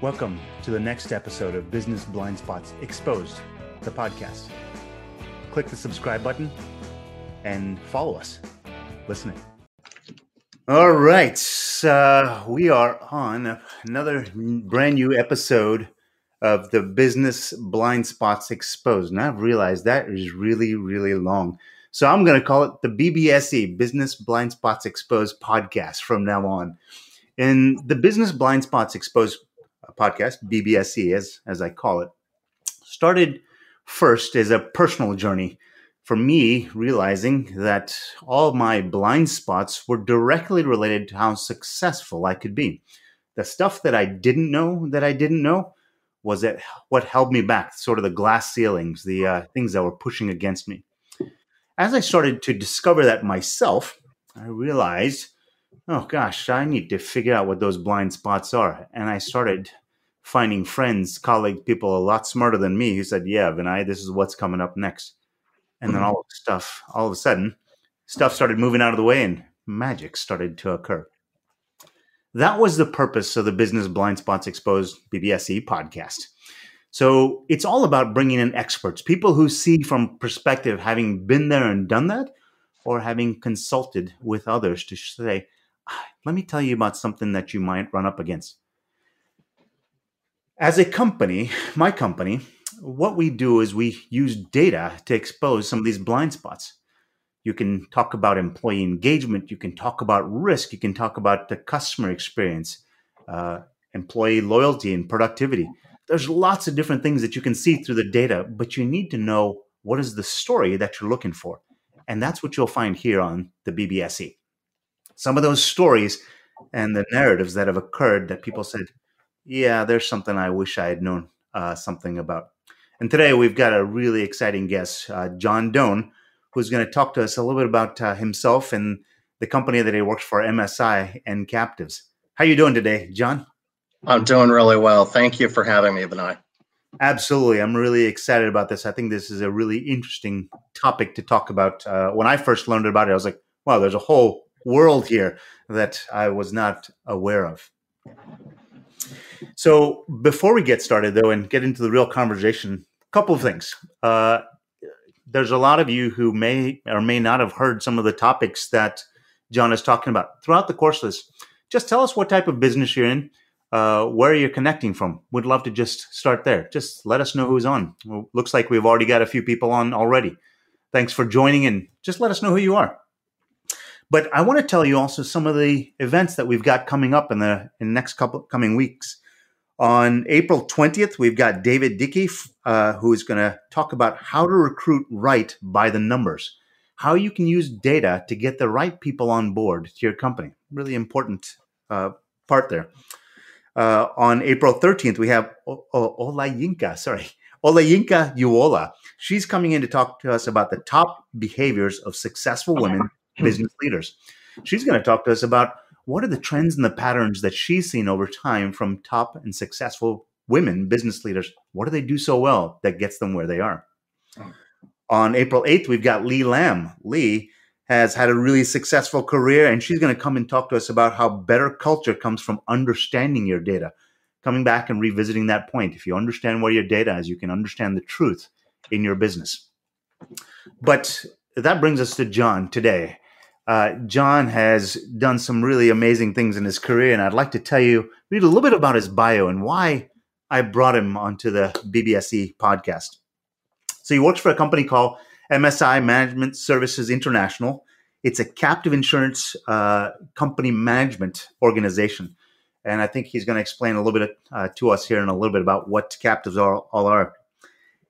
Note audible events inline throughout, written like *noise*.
Welcome to the next episode of Business Blind Spots Exposed, the podcast. Click the subscribe button and follow us. Listening. All right. Uh, we are on another brand new episode of the Business Blind Spots Exposed. And I've realized that is really, really long. So I'm going to call it the BBSE, Business Blind Spots Exposed podcast from now on. And the Business Blind Spots Exposed podcast, BBSE, as, as I call it, started first as a personal journey for me, realizing that all my blind spots were directly related to how successful I could be. The stuff that I didn't know that I didn't know was that what held me back, sort of the glass ceilings, the uh, things that were pushing against me. As I started to discover that myself, I realized oh gosh, I need to figure out what those blind spots are. And I started finding friends, colleagues, people a lot smarter than me who said, yeah, Vinay, this is what's coming up next. And then mm-hmm. all of the stuff, all of a sudden, stuff started moving out of the way and magic started to occur. That was the purpose of the Business Blind Spots Exposed BBSE podcast. So it's all about bringing in experts, people who see from perspective, having been there and done that, or having consulted with others to say, let me tell you about something that you might run up against. As a company, my company, what we do is we use data to expose some of these blind spots. You can talk about employee engagement, you can talk about risk, you can talk about the customer experience, uh, employee loyalty, and productivity. There's lots of different things that you can see through the data, but you need to know what is the story that you're looking for. And that's what you'll find here on the BBSE some of those stories and the narratives that have occurred that people said, yeah, there's something I wish I had known uh, something about. And today we've got a really exciting guest, uh, John Doan, who's going to talk to us a little bit about uh, himself and the company that he works for, MSI and Captives. How are you doing today, John? I'm doing really well. Thank you for having me, Vinay. Absolutely. I'm really excited about this. I think this is a really interesting topic to talk about. Uh, when I first learned about it, I was like, wow, there's a whole world here that I was not aware of. So before we get started, though, and get into the real conversation, a couple of things. Uh, there's a lot of you who may or may not have heard some of the topics that John is talking about throughout the course of this. Just tell us what type of business you're in, uh, where you're connecting from. We'd love to just start there. Just let us know who's on. Well, looks like we've already got a few people on already. Thanks for joining, and just let us know who you are. But I want to tell you also some of the events that we've got coming up in the, in the next couple coming weeks. On April 20th, we've got David Dickey, uh, who is going to talk about how to recruit right by the numbers, how you can use data to get the right people on board to your company. Really important uh, part there. Uh, on April 13th, we have o- o- Olayinka, sorry, *laughs* Olayinka Uola. She's coming in to talk to us about the top behaviors of successful women business leaders. She's going to talk to us about what are the trends and the patterns that she's seen over time from top and successful women business leaders. What do they do so well that gets them where they are? On April 8th, we've got Lee Lamb. Lee has had a really successful career, and she's going to come and talk to us about how better culture comes from understanding your data. Coming back and revisiting that point. If you understand where your data is, you can understand the truth in your business. But that brings us to John today. Uh, John has done some really amazing things in his career, and I'd like to tell you, read a little bit about his bio and why I brought him onto the BBSE podcast. So he works for a company called MSI Management Services International. It's a captive insurance uh, company management organization, and I think he's going to explain a little bit uh, to us here in a little bit about what captives all are.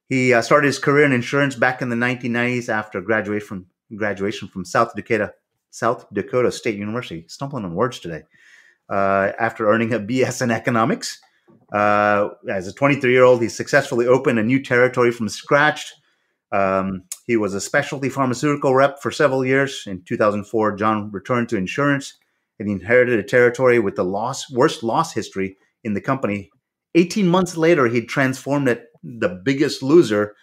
He uh, started his career in insurance back in the 1990s after graduation from graduation from South Dakota South Dakota State University. Stumbling on words today. Uh, after earning a BS in economics, uh, as a 23 year old, he successfully opened a new territory from scratch. Um, he was a specialty pharmaceutical rep for several years. In 2004, John returned to insurance and he inherited a territory with the loss, worst loss history in the company. 18 months later, he transformed it, the biggest loser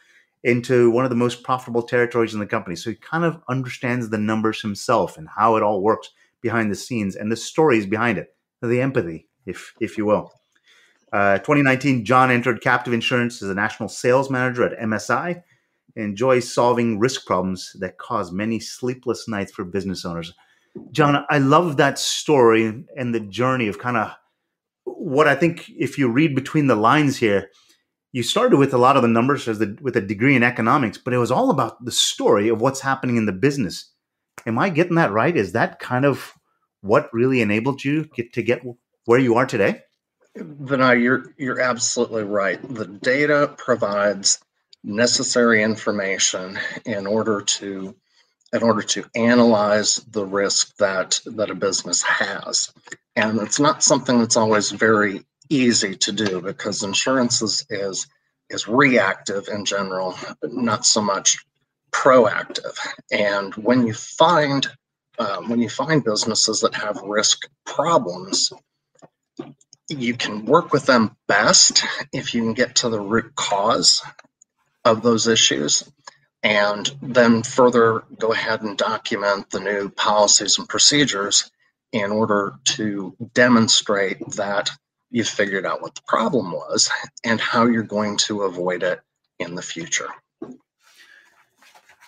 into one of the most profitable territories in the company. So he kind of understands the numbers himself and how it all works behind the scenes and the stories behind it, the empathy, if if you will. Uh, 2019, John entered captive insurance as a national sales manager at MSI enjoys solving risk problems that cause many sleepless nights for business owners. John, I love that story and the journey of kind of what I think, if you read between the lines here, you started with a lot of the numbers the, with a degree in economics, but it was all about the story of what's happening in the business. Am I getting that right? Is that kind of what really enabled you get to get where you are today? Vinay, you're you're absolutely right. The data provides necessary information in order to in order to analyze the risk that that a business has. And it's not something that's always very easy to do because insurance is is, is reactive in general, not so much proactive. And when you find um, when you find businesses that have risk problems, you can work with them best if you can get to the root cause of those issues and then further go ahead and document the new policies and procedures in order to demonstrate that you've figured out what the problem was and how you're going to avoid it in the future.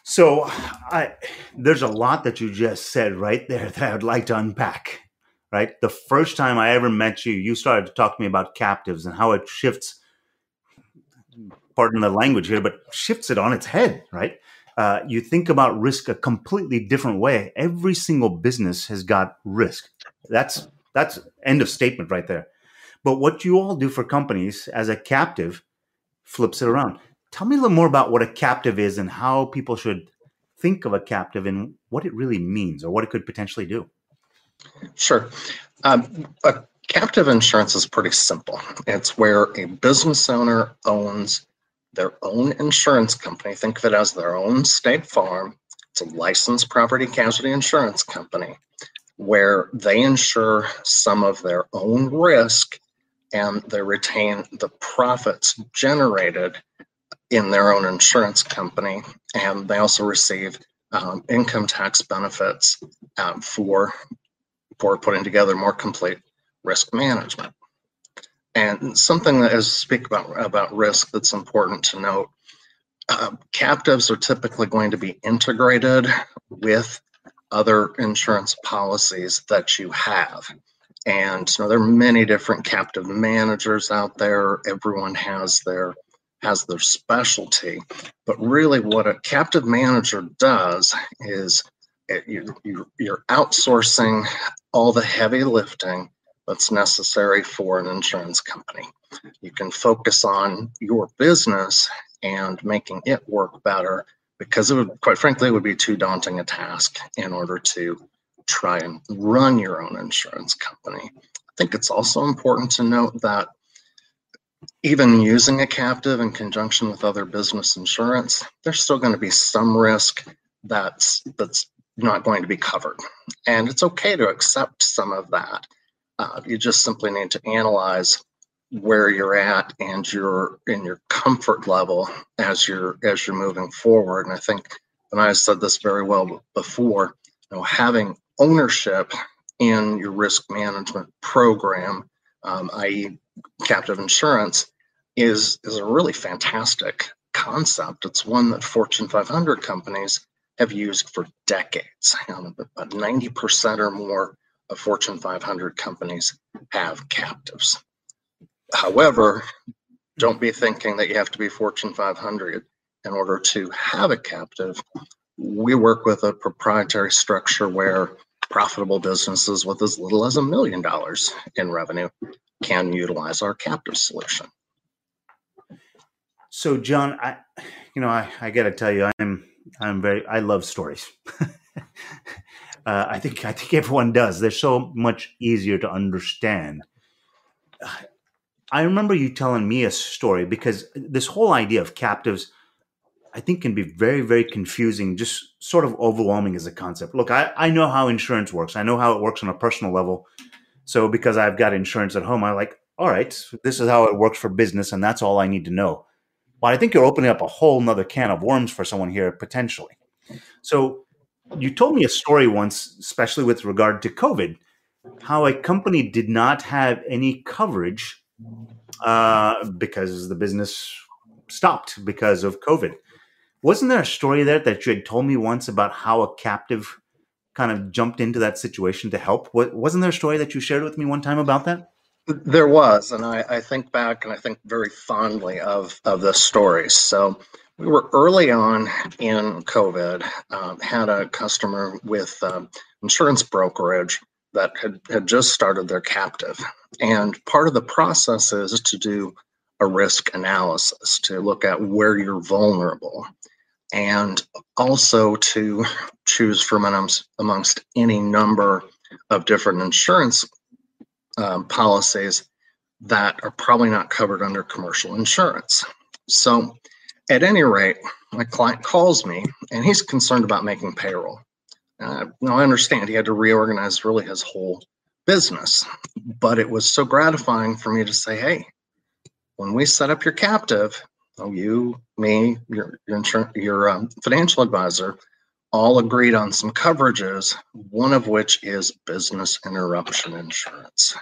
So, I there's a lot that you just said right there *laughs* that I'd like to unpack. Right, the first time I ever met you, you started to talk to me about captives and how it shifts. Pardon the language here, but shifts it on its head. Right, uh, you think about risk a completely different way. Every single business has got risk. That's that's end of statement right there. But what you all do for companies as a captive flips it around. Tell me a little more about what a captive is and how people should think of a captive and what it really means or what it could potentially do. Sure. Um, a captive insurance is pretty simple. It's where a business owner owns their own insurance company. Think of it as their own state farm. It's a licensed property casualty insurance company where they insure some of their own risk and they retain the profits generated in their own insurance company. And they also receive um, income tax benefits um, for, for putting together more complete risk management. And something that is speak about about risk that's important to note. Uh, captives are typically going to be integrated with other insurance policies that you have. And you know, there are many different captive managers out there. Everyone has their has their specialty, but really, what a captive manager does is it, you, you, you're outsourcing all the heavy lifting that's necessary for an insurance company. You can focus on your business and making it work better because it would, quite frankly, it would be too daunting a task in order to try and run your own insurance company. I think it's also important to note that even using a captive in conjunction with other business insurance, there's still going to be some risk that's that's not going to be covered. And it's okay to accept some of that. Uh, you just simply need to analyze where you're at and your in your comfort level as you're as you're moving forward. And I think, and I said this very well before, you know, having ownership in your risk management program, um, i.e., captive insurance, is is a really fantastic concept. It's one that Fortune 500 companies have used for decades. About 90% or more of Fortune 500 companies have captives. However, don't be thinking that you have to be Fortune 500 in order to have a captive. We work with a proprietary structure where profitable businesses with as little as a million dollars in revenue can utilize our captive solution. So, John, I, you know, I, I got to tell you, I'm, I'm very, I love stories. *laughs* Uh, I think I think everyone does. They're so much easier to understand. I remember you telling me a story because this whole idea of captives, I think, can be very, very confusing, just sort of overwhelming as a concept. Look, I, I know how insurance works. I know how it works on a personal level. So because I've got insurance at home, I'm like, all right, this is how it works for business, and that's all I need to know. But I think you're opening up a whole nother can of worms for someone here potentially. So you told me a story once, especially with regard to COVID, how a company did not have any coverage uh, because the business stopped because of COVID. Wasn't there a story there that you had told me once about how a captive kind of jumped into that situation to help? Wasn't there a story that you shared with me one time about that? There was, and I, I think back and I think very fondly of of the stories. So we were early on in COVID, um, had a customer with um, insurance brokerage that had, had just started their captive. And part of the process is to do a risk analysis to look at where you're vulnerable and also to choose from amongst, any number of different insurance um, policies that are probably not covered under commercial insurance. So, at any rate, my client calls me and he's concerned about making payroll. Uh, now, I understand he had to reorganize really his whole business, but it was so gratifying for me to say, hey, when we set up your captive, you, me, your your, your um, financial advisor, all agreed on some coverages, one of which is business interruption insurance.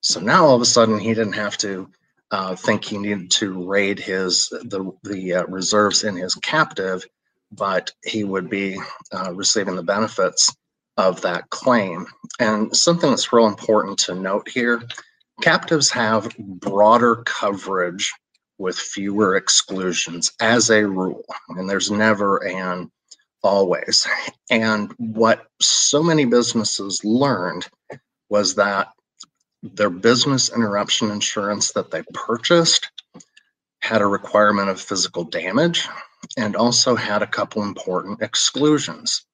So now all of a sudden he didn't have to uh, think he needed to raid his the the uh, reserves in his captive, but he would be uh, receiving the benefits of that claim. And something that's real important to note here: captives have broader coverage with fewer exclusions as a rule, and there's never an always. *laughs* And what so many businesses learned was that their business interruption insurance that they purchased had a requirement of physical damage and also had a couple important exclusions,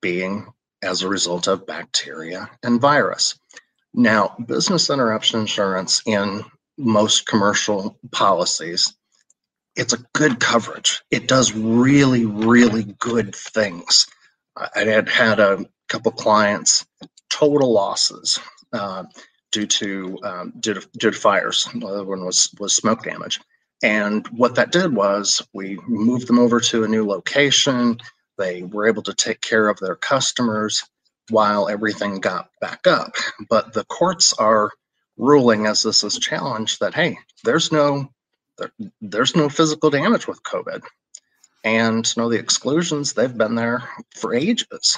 being as a result of bacteria and virus. Now, business interruption insurance in most commercial policies, it's a good coverage. It does really, really good things. I had had a couple clients total losses uh, due to um, due to due to fires. The other one was was smoke damage. And what that did was we moved them over to a new location. They were able to take care of their customers while everything got back up. But the courts are ruling as this is challenged that hey, there's no there, there's no physical damage with COVID. And you know, the exclusions, they've been there for ages.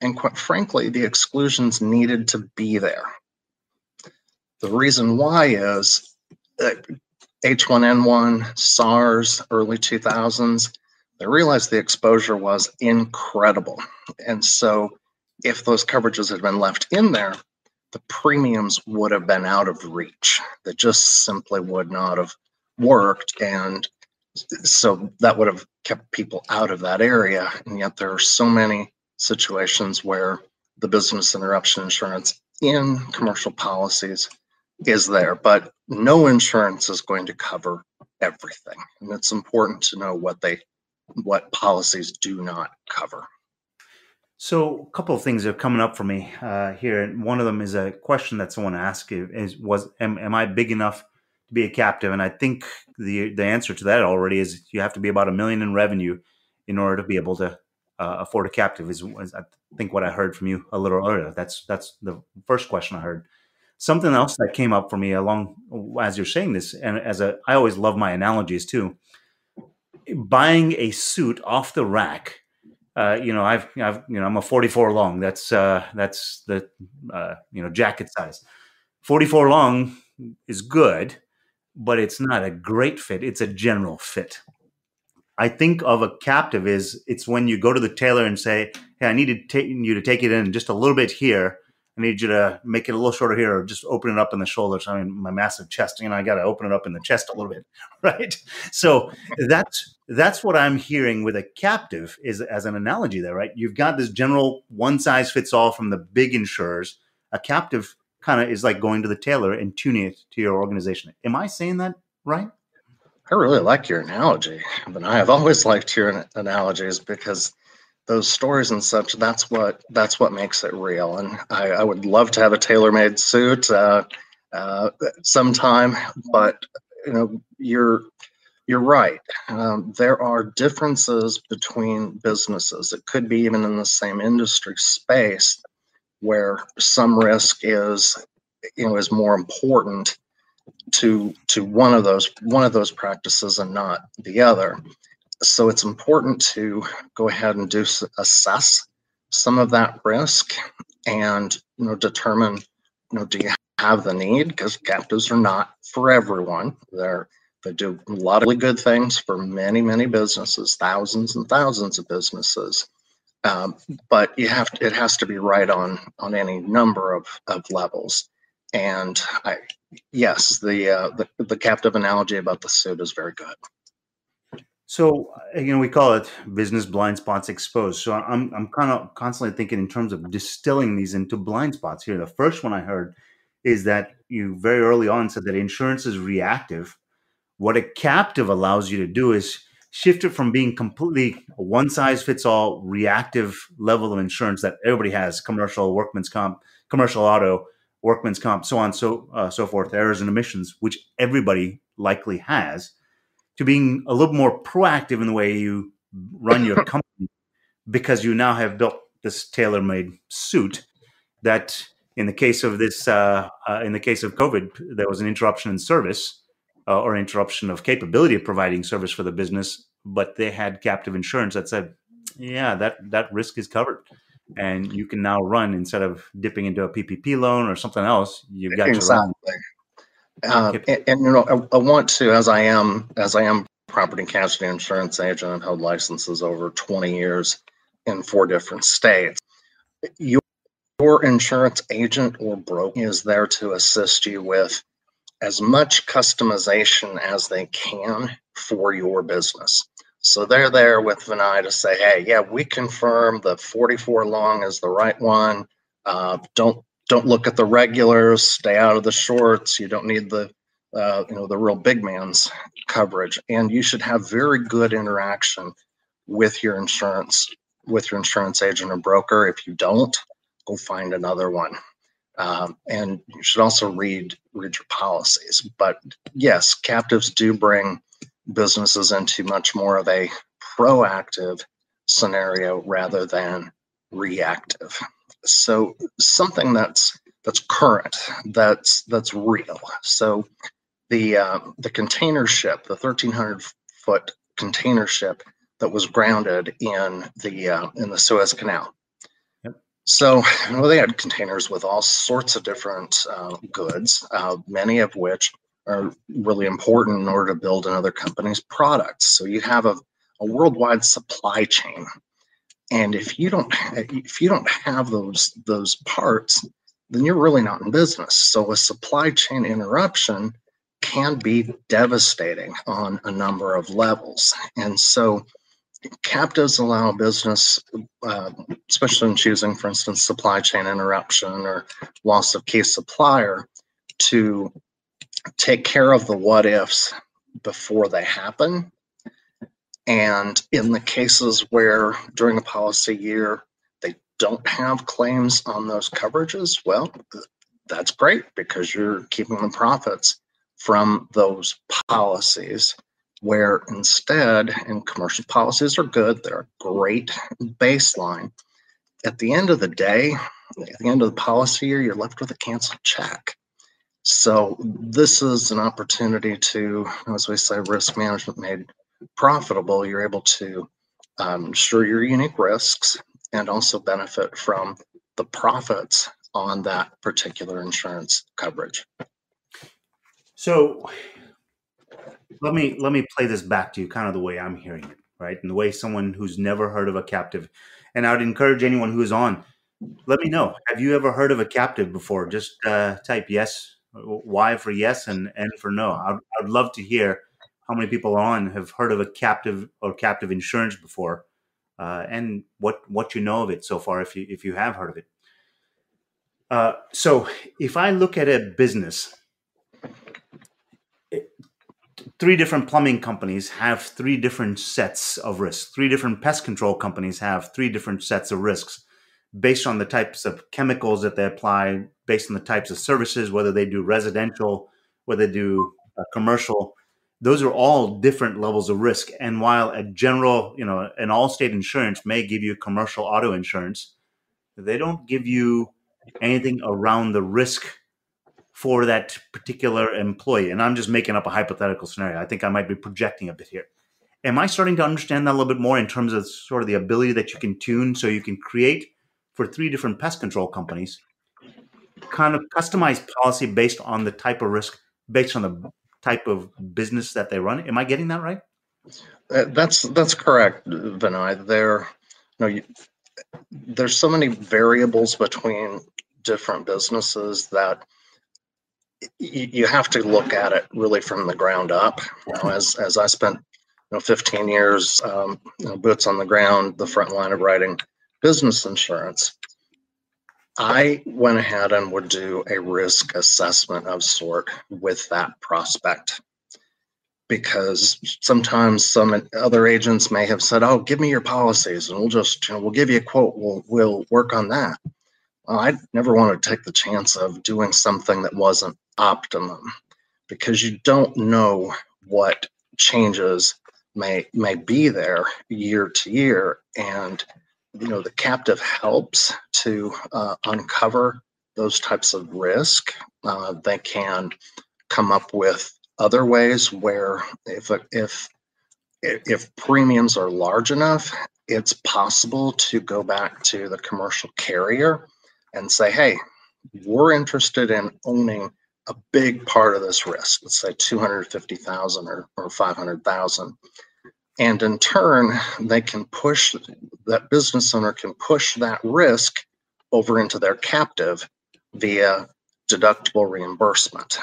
And quite frankly, the exclusions needed to be there. The reason why is uh, H1N1, SARS, early 2000s, they realized the exposure was incredible. And so if those coverages had been left in there, the premiums would have been out of reach. They just simply would not have worked. And so that would have kept people out of that area. And yet there are so many situations where the business interruption insurance in commercial policies is there, but no insurance is going to cover everything. And it's important to know what they what policies do not cover. So, a couple of things are coming up for me uh, here, and one of them is a question that someone asked: "Is was am, am I big enough to be a captive?" And I think the the answer to that already is you have to be about a million in revenue in order to be able to uh, afford a captive. Is, is, I think what I heard from you a little earlier. That's that's the first question I heard. Something else that came up for me along as you're saying this, and as a I always love my analogies too. Buying a suit off the rack uh, you know, I've, I've, you know, I'm a 44 long. That's, uh, that's the, uh, you know, jacket size. 44 long is good, but it's not a great fit. It's a general fit. I think of a captive is it's when you go to the tailor and say, "Hey, I need to take you to take it in just a little bit here, I need you to make it a little shorter here or just open it up in the shoulders. I mean, my massive chest, you know, I got to open it up in the chest a little bit, *laughs* right? So that's that's what I'm hearing with a captive is as an analogy there, right? You've got this general one size fits all from the big insurers. A captive kind of is like going to the tailor and tuning it to your organization. Am I saying that right? I really like your analogy, but I have always liked your analogies because those stories and such that's what that's what makes it real. And i, I would love to have a tailor-made suit uh, uh, sometime but you know you're you're right. Um, there are differences between businesses. It could be even in the same industry space where some risk is you know is more important to to one of those one of those practices and not the other. So it's important to go ahead and do assess some of that risk and you know determine you know do you have the need because captives are not for everyone. They're they do a lot of really good things for many many businesses, thousands and thousands of businesses. Um, but you have to, it has to be right on on any number of, of levels. And I, yes, the, uh, the the captive analogy about the suit is very good. So you know we call it business blind spots exposed. So I'm I'm kind of constantly thinking in terms of distilling these into blind spots here. The first one I heard is that you very early on said that insurance is reactive. What a captive allows you to do is shift it from being completely one size fits all reactive level of insurance that everybody has commercial workman's comp commercial auto workman's comp so on so uh, so forth errors and omissions which everybody likely has to being a little more proactive in the way you run your *laughs* company because you now have built this tailor-made suit that in the case of this uh, uh, in the case of covid there was an interruption in service uh, or interruption of capability of providing service for the business, but they had captive insurance that said, yeah, that that risk is covered, and you can now run instead of dipping into a PPP loan or something else. You've got exactly. Uh, and, and, you know, I, I, want to, as I am, as I am property and casualty insurance agent, I've held licenses over 20 years in four different states. Your, your insurance agent or broker is there to assist you with as much customization as they can for your business. So they're there with an eye to say, hey, yeah, we confirm the 44 long is the right one. Uh, don't don't look at the regulars. Stay out of the shorts. You don't need the uh, you know the real big man's coverage, and you should have very good interaction with your insurance with your insurance agent or broker. If you don't, go find another one. Um, and you should also read read your policies. But yes, captives do bring businesses into much more of a proactive scenario rather than reactive. So something that's that's current, that's that's real. So the uh, the container ship, the 1,300 foot container ship that was grounded in the uh, in the Suez Canal so well, they had containers with all sorts of different uh, goods, uh, many of which are really important in order to build another company's products. So you have a, a worldwide supply chain, and if you don't if you don't have those those parts, then you're really not in business. So a supply chain interruption can be devastating on a number of levels, and so captives allow business, uh, especially in choosing, for instance, supply chain interruption or loss of key supplier, to take care of the what ifs before they happen. And in the cases where during a policy year they don't have claims on those coverages, well, that's great because you're keeping the profits from those policies where instead, and commercial policies are good, they're a great baseline. At the end of the day, at the end of the policy year, you're left with a canceled check. So this is an opportunity to, as we say, risk management made profitable. You're able to um, share your unique risks and also benefit from the profits on that particular insurance coverage. So let me let me play this back to you kind of the way i'm hearing it right and the way someone who's never heard of a captive and i would encourage anyone who's on let me know have you ever heard of a captive before just uh, type yes y for yes and n for no I'd, I'd love to hear how many people on have heard of a captive or captive insurance before uh, and what what you know of it so far if you if you have heard of it uh, so if i look at a business three different plumbing companies have three different sets of risks. Three different pest control companies have three different sets of risks based on the types of chemicals that they apply, based on the types of services, whether they do residential, whether they do uh, commercial. Those are all different levels of risk. And while a general, you know, an Allstate insurance may give you commercial auto insurance, they don't give you anything around the risk for that particular employee. And I'm just making up a hypothetical scenario. I think I might be projecting a bit here. Am I starting to understand that a little bit more in terms of sort of the ability that you can tune so you can create for three different pest control companies kind of customized policy based on the type of risk, based on the type of business that they run? Am I getting that right? Uh, that's that's correct, Vinay. There, you know, you, there's so many variables between different businesses that you, you have to look at it really from the ground up. You know, as as I spent you know 15 years um, you know, boots on the ground, the front line of writing business insurance. I went ahead and would do a risk assessment of sort with that prospect because sometimes some other agents may have said, "Oh, give me your policies, and we'll just you know, we'll give you a quote. We'll we'll work on that." Well, I never want to take the chance of doing something that wasn't optimum because you don't know what changes may may be there year to year, and you know the captive helps to uh, uncover those types of risk. Uh, they can come up with other ways where if if if premiums are large enough, it's possible to go back to the commercial carrier and say, hey, we're interested in owning a big part of this risk, let's say 250,000 or, or 500,000. And in turn, they can push, that business owner can push that risk over into their captive via deductible reimbursement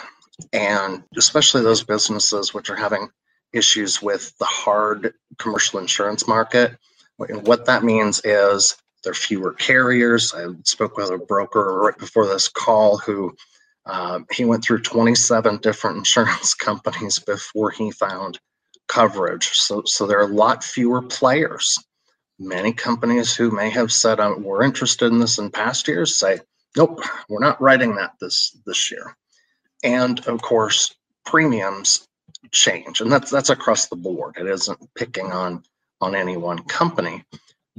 and especially those businesses which are having issues with the hard commercial insurance market. What that means is there are fewer carriers. I spoke with a broker right before this call who uh, he went through 27 different *laughs* insurance companies before he found coverage. So, so there are a lot fewer players. Many companies who may have said um, we're interested in this in past years say, nope, we're not writing that this this year and of course premiums change and that's that's across the board it isn't picking on on any one company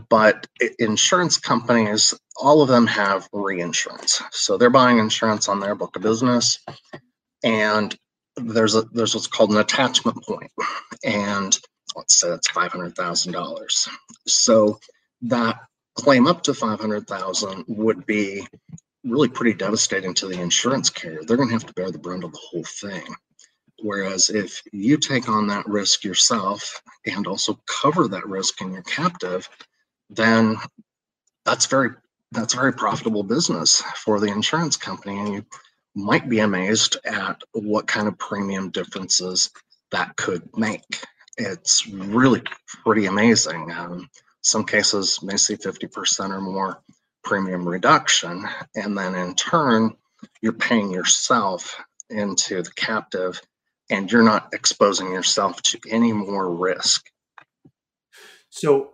but insurance companies all of them have reinsurance so they're buying insurance on their book of business and there's a there's what's called an attachment point and let's say that's $500000 so that claim up to 500000 would be really pretty devastating to the insurance carrier. They're going to have to bear the brunt of the whole thing. Whereas if you take on that risk yourself and also cover that risk in your captive, then that's very that's very profitable business for the insurance company, and you might be amazed at what kind of premium differences that could make. It's really pretty amazing. Um, some cases may see 50% or more premium reduction. And then in turn, you're paying yourself into the captive and you're not exposing yourself to any more risk. So,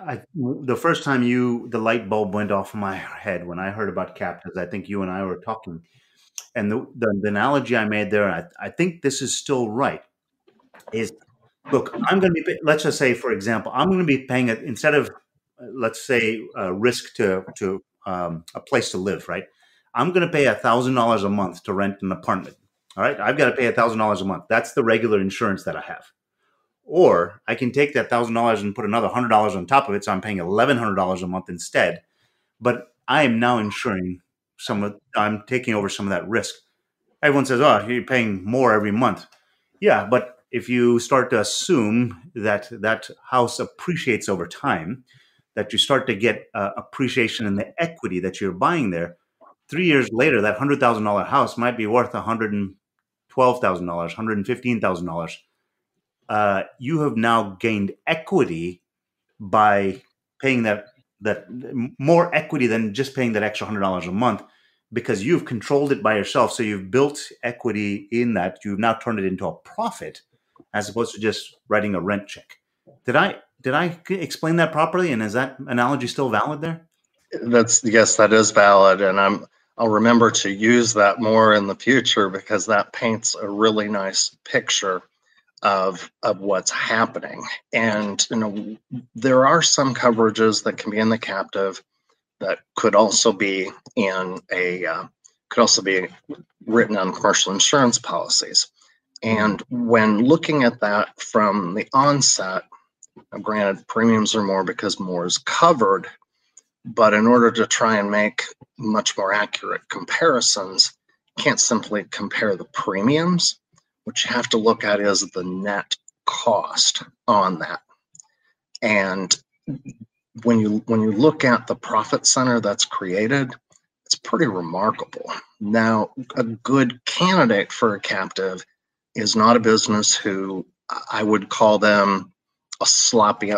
I, the first time you the light bulb went off in my head when I heard about captives, I think you and I were talking, and the the, the analogy I made there, I, I think this is still right. Is look, I'm going to be. Let's just say, for example, I'm going to be paying it instead of let's say a risk to to um, a place to live, right? I'm going to pay a thousand dollars a month to rent an apartment. All right, I've got to pay a thousand dollars a month. That's the regular insurance that I have. Or I can take that thousand dollars and put another hundred dollars on top of it, so I'm paying eleven hundred dollars a month instead. But I am now insuring some of. I'm taking over some of that risk. Everyone says, "Oh, you're paying more every month." Yeah, but if you start to assume that that house appreciates over time, that you start to get uh, appreciation in the equity that you're buying there. Three years later, that hundred thousand dollar house might be worth one hundred and twelve thousand dollars, hundred and fifteen thousand uh, dollars. You have now gained equity by paying that that more equity than just paying that extra hundred dollars a month because you've controlled it by yourself. So you've built equity in that. You've now turned it into a profit as opposed to just writing a rent check. Did I did I explain that properly? And is that analogy still valid there? That's yes, that is valid, and I'm I'll remember to use that more in the future because that paints a really nice picture of of what's happening. And you know, there are some coverages that can be in the captive that could also be in a uh, could also be written on commercial insurance policies. And when looking at that from the onset, granted, premiums are more because more is covered, but in order to try and make much more accurate comparisons, can't simply compare the premiums. What you have to look at is the net cost on that. And when you when you look at the profit center that's created, it's pretty remarkable. Now, a good candidate for a captive is not a business who I would call them a sloppy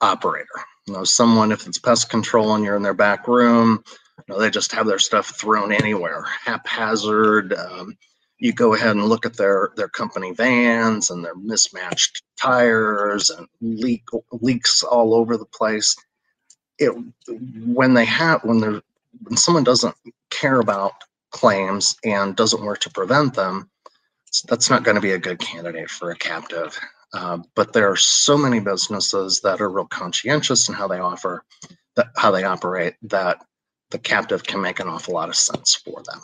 operator. You know, someone if it's pest control and you're in their back room, you know, they just have their stuff thrown anywhere, haphazard. Um, you go ahead and look at their their company vans and their mismatched tires and leak leaks all over the place. It when they have when they're when someone doesn't care about claims and doesn't work to prevent them, that's not going to be a good candidate for a captive. Uh, but there are so many businesses that are real conscientious in how they offer, that how they operate, that the captive can make an awful lot of sense for them.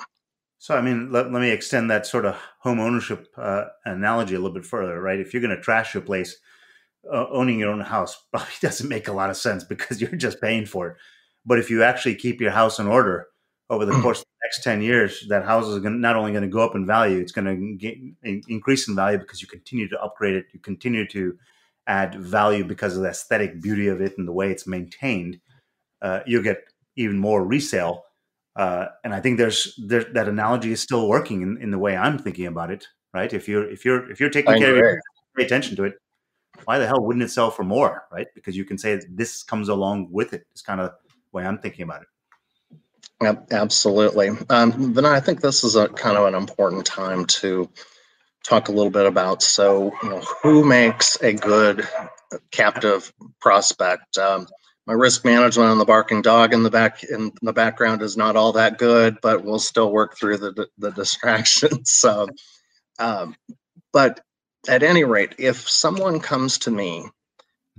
So, I mean, let, let me extend that sort of home ownership uh, analogy a little bit further, right? If you're going to trash your place, uh, owning your own house *laughs* probably doesn't make a lot of sense because you're just paying for it. But if you actually keep your house in order over the course of the next 10 years, that house is going not only going to go up in value, it's going to increase in value because you continue to upgrade it, you continue to add value because of the aesthetic beauty of it and the way it's maintained. Uh, you'll get even more resale uh, and I think there's there, that analogy is still working in, in the way I'm thinking about it. Right? If you're if you're if you're taking I care agree. of it, pay attention to it. Why the hell wouldn't it sell for more? Right? Because you can say this comes along with it. It's kind of the way I'm thinking about it. Absolutely. Um, then I think this is a kind of an important time to talk a little bit about. So, you know, who makes a good captive prospect? Um, my risk management on the barking dog in the back in the background is not all that good, but we'll still work through the the *laughs* distractions. So, um, but at any rate, if someone comes to me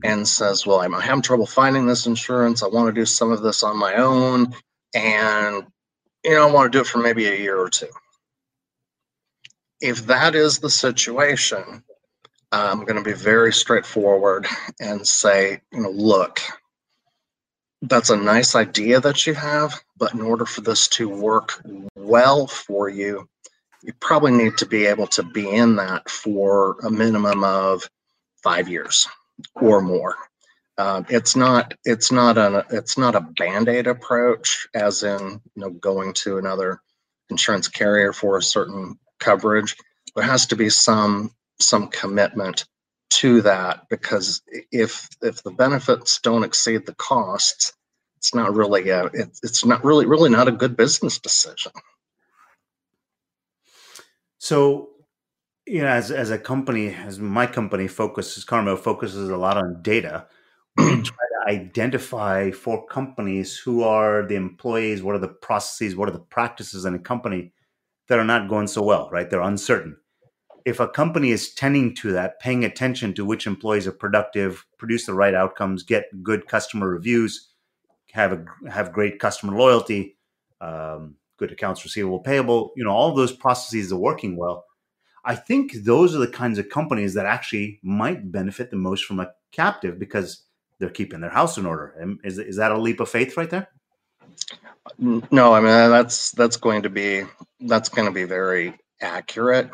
and says, "Well, I'm having trouble finding this insurance. I want to do some of this on my own, and you know, I want to do it for maybe a year or two. If that is the situation, I'm going to be very straightforward and say, you know, look, that's a nice idea that you have, but in order for this to work well for you, you probably need to be able to be in that for a minimum of five years or more. Uh, it's not it's not a it's not a band-aid approach as in you know going to another insurance carrier for a certain coverage there has to be some some commitment to that because if if the benefits don't exceed the costs, it's not really a it, it's not really really not a good business decision. So, you know, as as a company, as my company focuses, Carmo focuses a lot on data. We *clears throat* try to identify for companies who are the employees, what are the processes, what are the practices in a company that are not going so well, right? They're uncertain if a company is tending to that, paying attention to which employees are productive, produce the right outcomes, get good customer reviews, have a have great customer loyalty, um, good accounts receivable, payable, you know, all those processes are working well. I think those are the kinds of companies that actually might benefit the most from a captive because they're keeping their house in order. Is is that a leap of faith right there? No, I mean that's that's going to be that's going to be very accurate.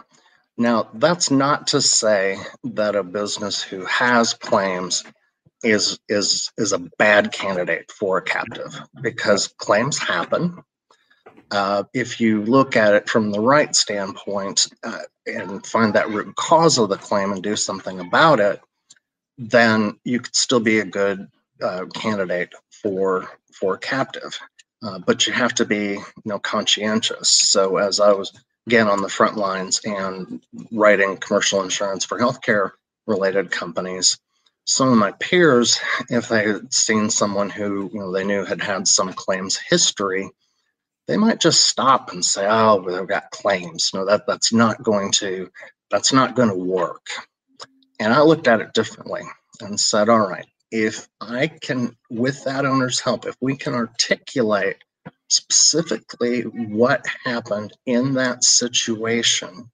Now, that's not to say that a business who has claims is is is a bad candidate for a captive because claims happen. Uh, if you look at it from the right standpoint uh, and find that root cause of the claim and do something about it, then you could still be a good uh, candidate for for captive. Uh, but you have to be, you know, conscientious. So as I was again on the front lines and writing commercial insurance for healthcare related companies. Some of my peers, if they had seen someone who you know they knew had had some claims history, they might just stop and say, "Oh, they've got claims." No, that that's not going to that's not going to work. And I looked at it differently and said, "All right, if I can, with that owner's help, if we can articulate specifically what happened in that situation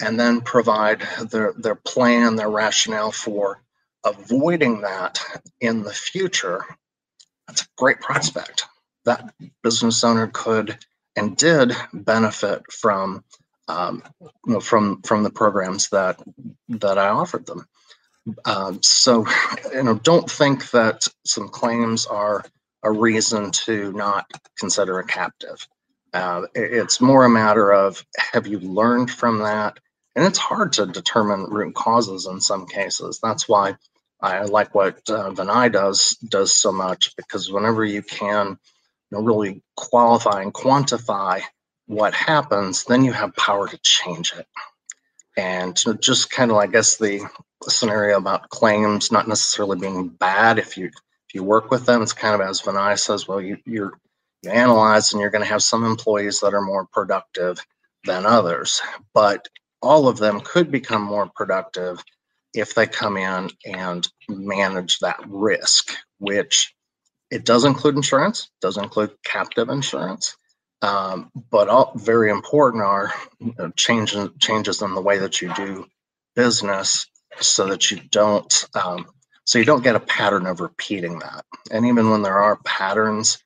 and then provide their, their plan, their rationale for avoiding that in the future, that's a great prospect. That business owner could and did benefit from um, you know, from from the programs that that I offered them. Um, so, you know, don't think that some claims are a reason to not consider a captive. Uh, it's more a matter of have you learned from that? And it's hard to determine root causes in some cases. That's why I like what uh, Vinay does does so much because whenever you can you know, really qualify and quantify what happens, then you have power to change it. And just kind of, I guess, the scenario about claims not necessarily being bad if you you work with them, it's kind of as Vinay says, well, you you're you analyze and you're going to have some employees that are more productive than others, but all of them could become more productive if they come in and manage that risk, which it does include insurance, does include captive insurance, um, but all very important are you know, changes changes in the way that you do business so that you don't um, so you don't get a pattern of repeating that. And even when there are patterns,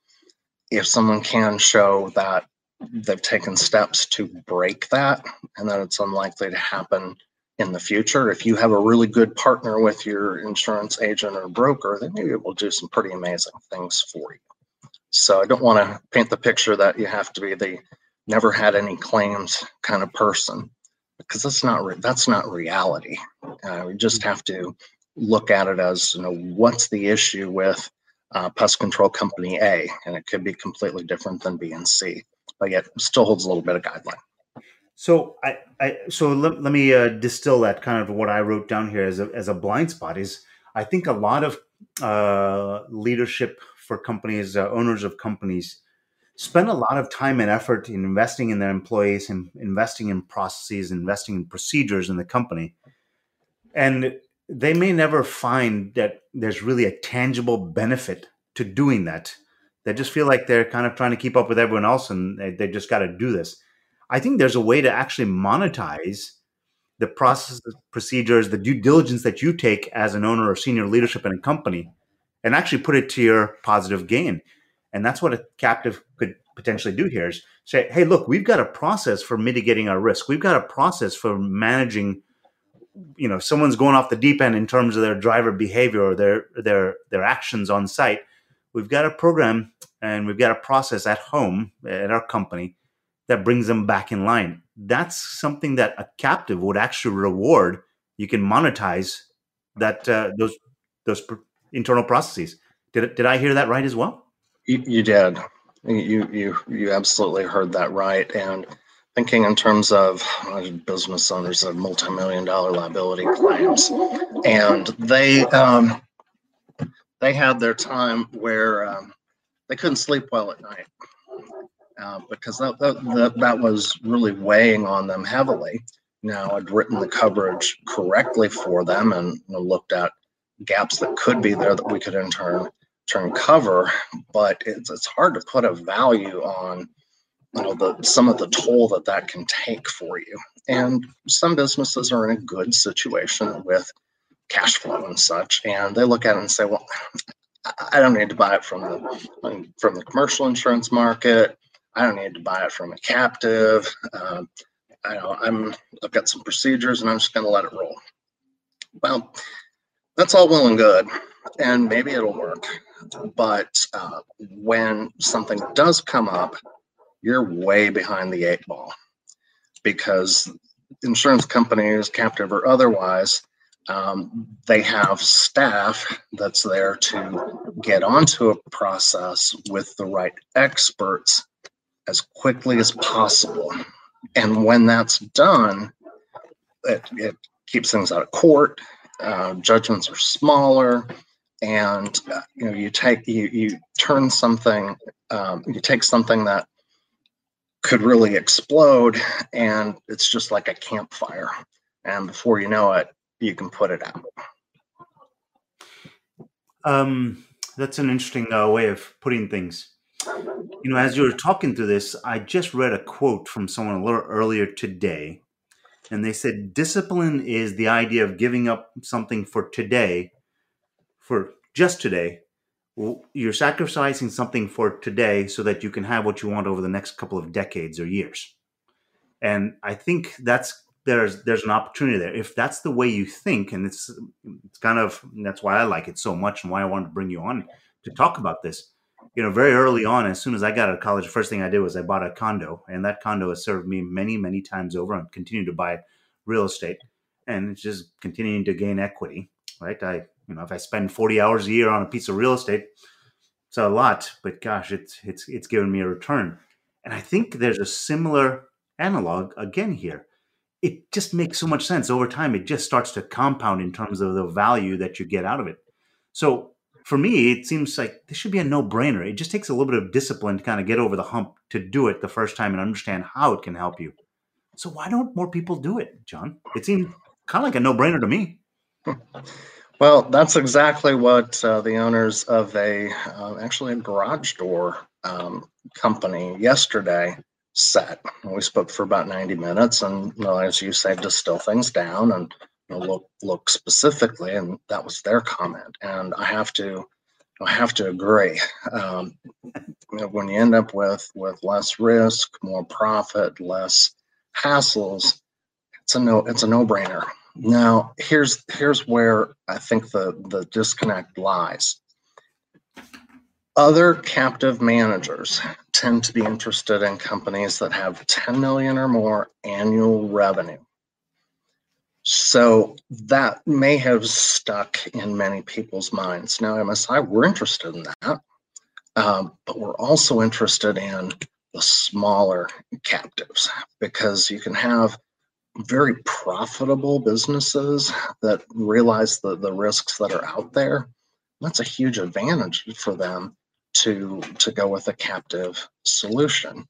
if someone can show that they've taken steps to break that and that it's unlikely to happen in the future. If you have a really good partner with your insurance agent or broker, they may be able to do some pretty amazing things for you. So I don't want to paint the picture that you have to be the never had any claims kind of person because that's not that's not reality. Uh, we just have to look at it as you know what's the issue with uh, pest control company A, and it could be completely different than B and C, but yet still holds a little bit of guideline. So I, I so let, let me uh, distill that kind of what I wrote down here as a as a blind spot is I think a lot of uh, leadership for companies, uh, owners of companies, spend a lot of time and effort in investing in their employees and investing in processes, investing in procedures in the company, and they may never find that there's really a tangible benefit to doing that. They just feel like they're kind of trying to keep up with everyone else, and they, they just got to do this I think there's a way to actually monetize the process, procedures, the due diligence that you take as an owner or senior leadership in a company and actually put it to your positive gain. And that's what a captive could potentially do here is say, hey, look, we've got a process for mitigating our risk. We've got a process for managing, you know, someone's going off the deep end in terms of their driver behavior or their their their actions on site. We've got a program and we've got a process at home at our company that brings them back in line. That's something that a captive would actually reward. You can monetize that uh, those those pr- internal processes. Did did I hear that right as well? You, you did. You you you absolutely heard that right. And thinking in terms of uh, business owners of multi-million dollar liability claims, and they um, they had their time where um, they couldn't sleep well at night uh, because that, that, that was really weighing on them heavily. Now I'd written the coverage correctly for them and looked at gaps that could be there that we could in turn turn cover, but it's it's hard to put a value on you know the some of the toll that that can take for you. And some businesses are in a good situation with cash flow and such, and they look at it and say, well. I don't need to buy it from the from the commercial insurance market. I don't need to buy it from a captive. Um, I know I'm I've got some procedures and I'm just going to let it roll. Well, that's all well and good, and maybe it'll work. But uh, when something does come up, you're way behind the eight ball because insurance companies, captive or otherwise, um, they have staff that's there to get onto a process with the right experts as quickly as possible. And when that's done, it, it keeps things out of court. Uh, judgments are smaller, and uh, you know you take you you turn something um, you take something that could really explode, and it's just like a campfire. And before you know it, you can put it out. Um, that's an interesting uh, way of putting things. you know, as you were talking through this, I just read a quote from someone a little earlier today, and they said discipline is the idea of giving up something for today, for just today. You're sacrificing something for today so that you can have what you want over the next couple of decades or years. And I think that's there's there's an opportunity there. If that's the way you think, and it's it's kind of that's why I like it so much and why I wanted to bring you on to talk about this you know, very early on, as soon as I got out of college, the first thing I did was I bought a condo, and that condo has served me many, many times over. I'm continuing to buy real estate, and it's just continuing to gain equity. Right? I, you know, if I spend 40 hours a year on a piece of real estate, it's a lot, but gosh, it's it's it's given me a return. And I think there's a similar analog again here. It just makes so much sense over time. It just starts to compound in terms of the value that you get out of it. So for me, it seems like this should be a no brainer. It just takes a little bit of discipline to kind of get over the hump to do it the first time and understand how it can help you. So why don't more people do it, John? It seems kind of like a no brainer to me. *laughs* Well, that's exactly what uh, the owners of a uh, actually a garage door um, company yesterday said. We spoke for about 90 minutes, and as you say, distill things down and you know, look look specifically, and that was their comment. And I have to I have to agree. Um, you know, when you end up with with less risk, more profit, less hassles, it's a no it's a no brainer. Now here's here's where I think the the disconnect lies. Other captive managers tend to be interested in companies that have 10 million or more annual revenue. So that may have stuck in many people's minds. Now, MSI, we're interested in that, um, but we're also interested in the smaller captives because you can have very profitable businesses that realize the, the risks that are out there. That's a huge advantage for them to, to go with a captive solution.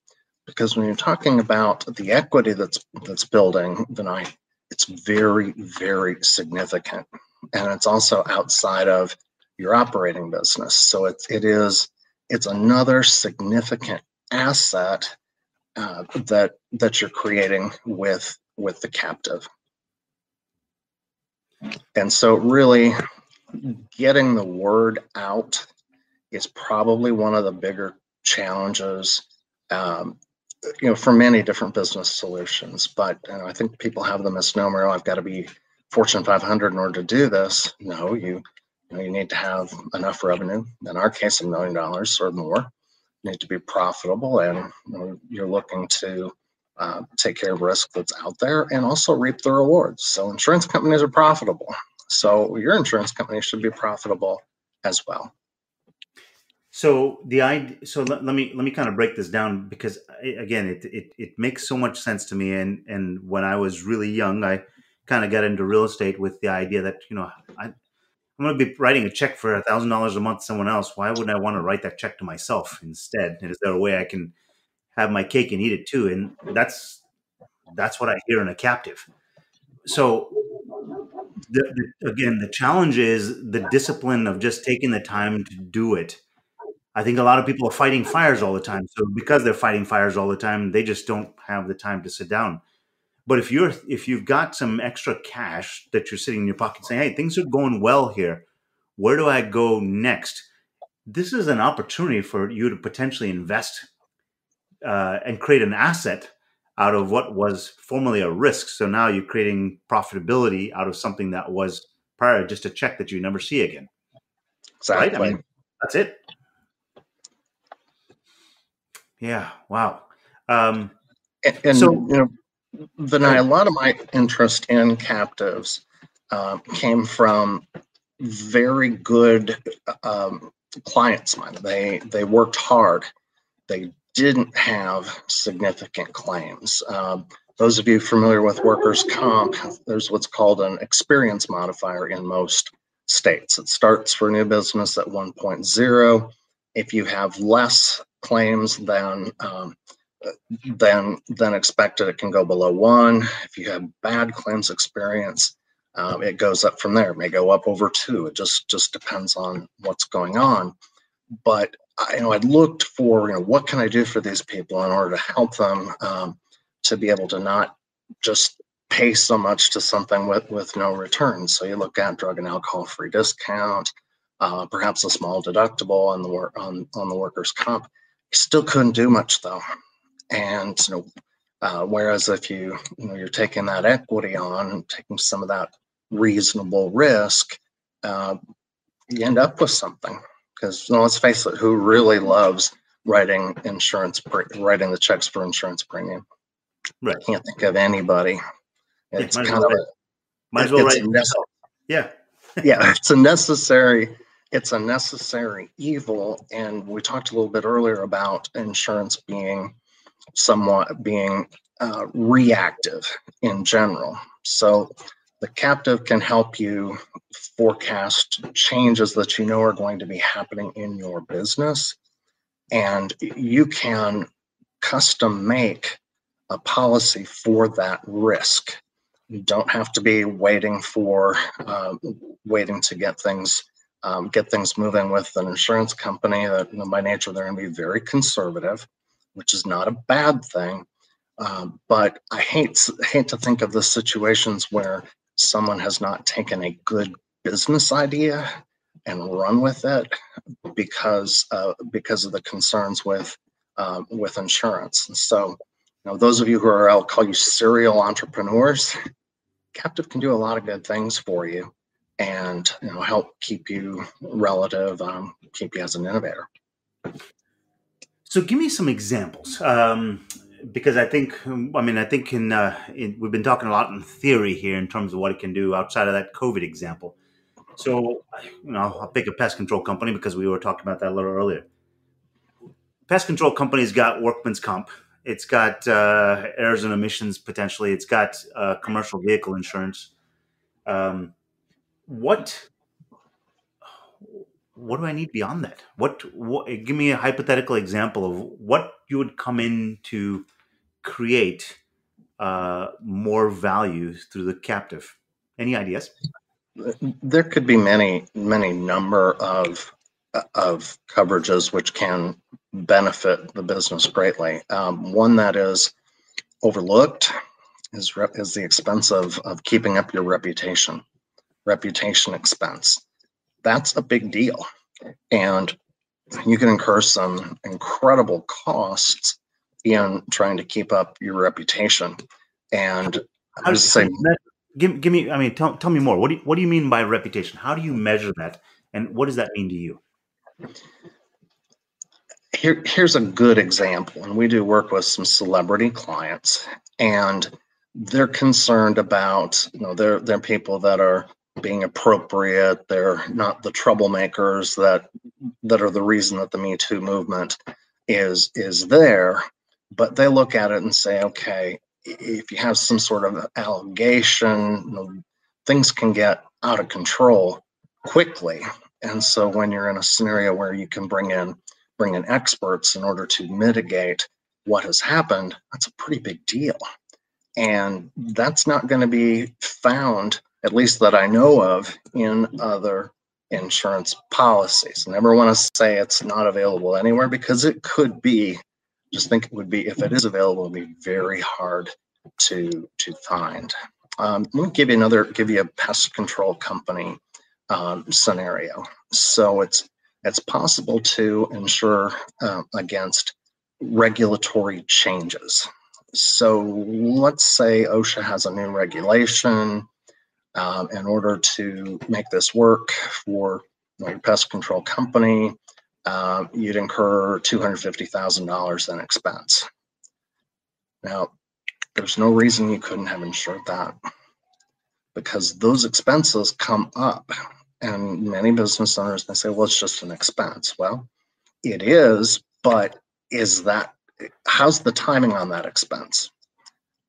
Because when you're talking about the equity that's that's building, I it's very, very significant. And it's also outside of your operating business. So it's, it is, it's another significant asset uh, that, that you're creating with, with the captive. And so really getting the word out is probably one of the bigger challenges um, you know, for many different business solutions. But you know, I think people have the misnomer, oh, I've got to be Fortune 500 in order to do this. No, you, you, know, you need to have enough revenue. In our case, a million dollars or more. You need to be profitable, and you know, you're looking to uh, take care of risk that's out there and also reap the rewards. So insurance companies are profitable. So your insurance company should be profitable as well. So the idea, so let, let, me let me kind of break this down because again, it, it it makes so much sense to me. And and when I was really young, I kind of got into real estate with the idea that you know I, I'm going to be writing a check for a thousand dollars a month to someone else. Why wouldn't I want to write that check to myself instead? Is there a way I can have my cake and eat it too? And that's that's what I hear in a captive. So the, the, again, the challenge is the discipline of just taking the time to do it I think a lot of people are fighting fires all the time. So because they're fighting fires all the time, they just don't have the time to sit down. But if you're if you've got some extra cash that you're sitting in your pocket saying, "Hey, things are going well here. Where do I go next?" This is an opportunity for you to potentially invest uh, and create an asset out of what was formerly a risk. So now you're creating profitability out of something that was prior just a check that you never see again. Exactly. Right? I mean, that's it. Yeah. Wow. Um, and, and so, you know, Vinay, a lot of my interest in captives um, came from very good um, clients mine. They they worked hard. They didn't have significant claims. Um, those of you familiar with workers' comp, there's what's called an experience modifier in most states. It starts for new business at 1.0. If you have less claims than um, than than expected. It can go below one. If you have bad claims experience, um, it goes up from there. It may go up over two. It just just depends on what's going on. But I, you know, I looked for, you know, what can I do for these people in order to help them um, to be able to not just pay so much to something with, with no return. So you look at drug and alcohol free discount, uh, perhaps a small deductible on the work on, on the workers' comp. Still couldn't do much though. And you know, uh, whereas if you you know you're taking that equity on taking some of that reasonable risk, uh, you end up with something. Because know, let's face it, who really loves writing insurance, writing the checks for insurance premium? Right. I can't think of anybody. It's yeah, kind of a, might as well write. yeah. *laughs* yeah, it's a necessary it's a necessary evil. And we talked a little bit earlier about insurance being somewhat being uh, reactive in general. So the captive can help you forecast changes that you know are going to be happening in your business. And you can custom make a policy for that risk. You don't have to be waiting for uh, waiting to get things um, get things moving with an insurance company that you know, by nature they're going to be very conservative, which is not a bad thing. Um, but I hate hate to think of the situations where someone has not taken a good business idea and run with it because uh, because of the concerns with uh, with insurance. And so, you know, those of you who are I'll call you serial entrepreneurs, Captive can do a lot of good things for you and you know help keep you relative, um, keep you as an innovator. So, give me some examples, um, because I think I mean I think in, uh, in, we've been talking a lot in theory here in terms of what it can do outside of that COVID example. So, you know, I'll pick a pest control company because we were talking about that a little earlier. Pest control company's got workman's comp. It's got uh, errors and omissions potentially. It's got uh, commercial vehicle insurance. Um, what what do I need beyond that? What, what give me a hypothetical example of what you would come in to create uh, more value through the captive. Any ideas? There could be many, many number of of coverages which can benefit the business greatly. Um, one that is overlooked is is the expense of of keeping up your reputation reputation expense. That's a big deal. And you can incur some incredible costs in trying to keep up your reputation. And I was saying, give, give me, I mean, tell, tell me more. What do, you, what do you mean by reputation? How do you measure that? And what does that mean to you? Here, here's a good example. And we do work with some celebrity clients, and they're concerned about, you know, they're, they're people that are being appropriate. They're not the troublemakers that that are the reason that the Me Too movement is is there. But they look at it and say, okay, if you have some sort of allegation, you know, things can get out of control quickly. And so when you're in a scenario where you can bring in bring in experts in order to mitigate what has happened, that's a pretty big deal. And that's not going to be found at least that I know of, in other insurance policies. Never want to say it's not available anywhere because it could be. Just think it would be if it is available, it'd be very hard to to find. Um, let me give you another, give you a pest control company um, scenario. So it's it's possible to insure uh, against regulatory changes. So let's say OSHA has a new regulation um, in order to make this work for your pest control company, uh, you'd incur $250,000 in expense. Now, there's no reason you couldn't have insured that because those expenses come up and many business owners they say well it's just an expense well it is but is that how's the timing on that expense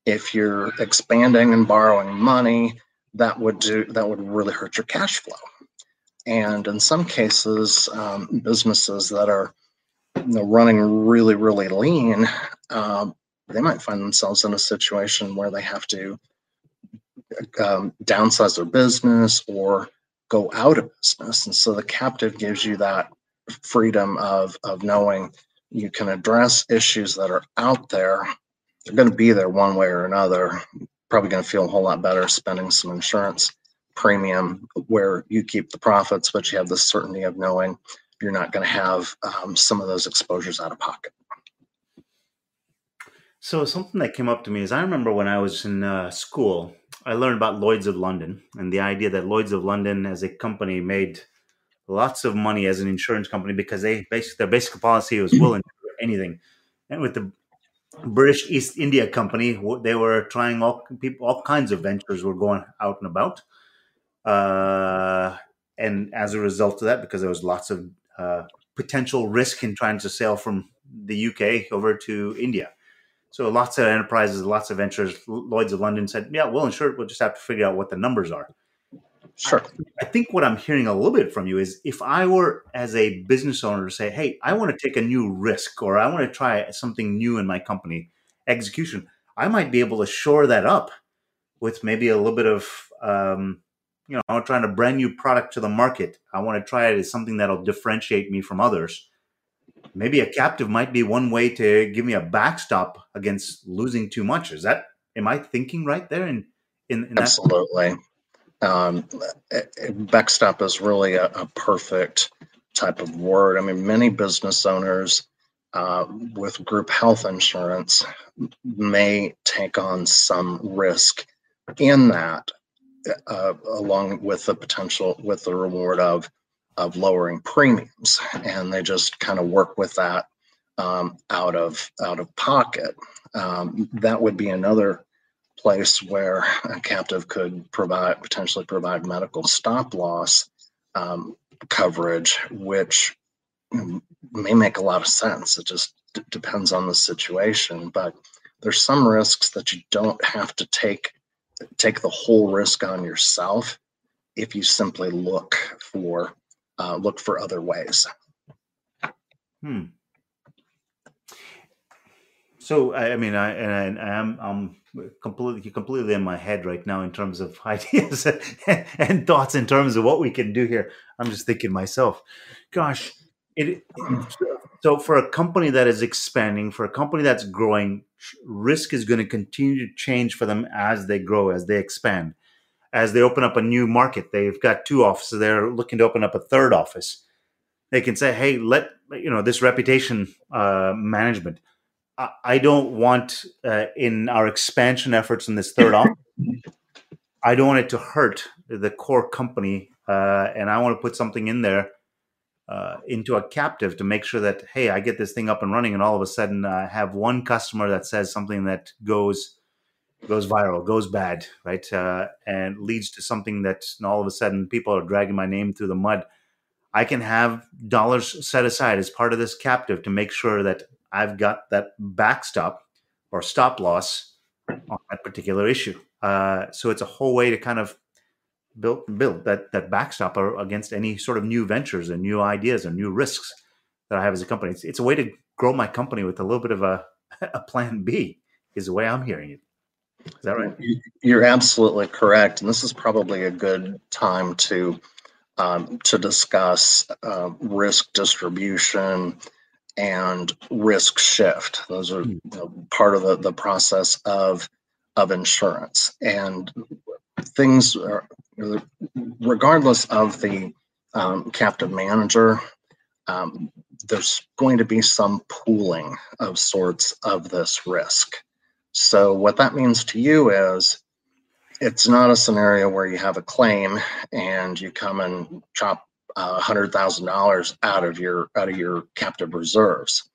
if you're expanding and borrowing money that would do that would really hurt your cash flow. And in some cases, um, businesses that are you know, running really really lean, um, they might find themselves in a situation where they have to um, downsize their business or go out of business. And so the captive gives you that freedom of of knowing you can address issues that are out there. They're going to be there one way or another. Probably going to feel a whole lot better spending some insurance premium where you keep the profits, but you have the certainty of knowing you're not going to have um, some of those exposures out of pocket. So something that came up to me is I remember when I was in uh, school, I learned about Lloyd's of London and the idea that Lloyd's of London as a company made lots of money as an insurance company because they basically their basic policy was *clears throat* willing to do anything. And with the British East India Company, they were trying all people all kinds of ventures were going out and about. Uh, and as a result of that, because there was lots of uh, potential risk in trying to sail from the UK over to India. So lots of enterprises, lots of ventures. Lloyd's of London said, "Yeah, we'll insure it. We'll just have to figure out what the numbers are." Sure. I think what I'm hearing a little bit from you is if I were as a business owner to say, "Hey, I want to take a new risk or I want to try something new in my company execution," I might be able to shore that up with maybe a little bit of um, you know, I'm trying a brand new product to the market. I want to try it as something that'll differentiate me from others. Maybe a captive might be one way to give me a backstop against losing too much. Is that am I thinking right there? In in, in absolutely, um, backstop is really a, a, perfect type of word. I mean, many business owners uh, with group health insurance may take on some risk in that uh, along with the potential with the reward of of lowering premiums. And they just kind of work with that um, out of out of pocket. Um, that would be another place where a captive could provide potentially provide medical stop loss um, coverage which may make a lot of sense. It just d- depends on the situation. But there's some risks that you don't have to take take the whole risk on yourself if you simply look for uh, look for other ways. Hmm. So I, mean, I and I, am I'm completely completely in my head right now in terms of *laughs* ideas and, and thoughts in terms of what we can do here. I'm just thinking myself, gosh, it, so for a company that is expanding, for a company that's growing, risk is going to continue to change for them as they grow, as they expand, as they open up a new market. They've got two offices. They're looking to open up a third office. They can say, "Hey, let you know this reputation uh, management. I, I, don't want uh, in our expansion efforts in this third office. I don't want it to hurt the core company, uh, and I want to put something in there." Uh, into a captive to make sure that hey i get this thing up and running and all of a sudden i have one customer that says something that goes goes viral goes bad right uh, and leads to something that all of a sudden people are dragging my name through the mud. I can have dollars set aside as part of this captive to make sure that i've got that backstop or stop loss on that particular issue. Uh, so it's a whole way to kind of build build that that backstop against any sort of new ventures and new ideas and new risks that I have as a company. It's, it's a way to grow my company with a little bit of a, *laughs* a plan B. Is the way I'm hearing it. Is that right? You're absolutely correct, and this is probably a good time to um, to discuss uh, risk distribution and risk shift. Those are hmm. you know, part of the, the process of of insurance. And things are, regardless of the um, captive manager, um, there's going to be some pooling of sorts of this risk. So what that means to you is it's not a scenario where you have a claim and you come and chop uh, hundred thousand dollars out of your out of your captive reserves.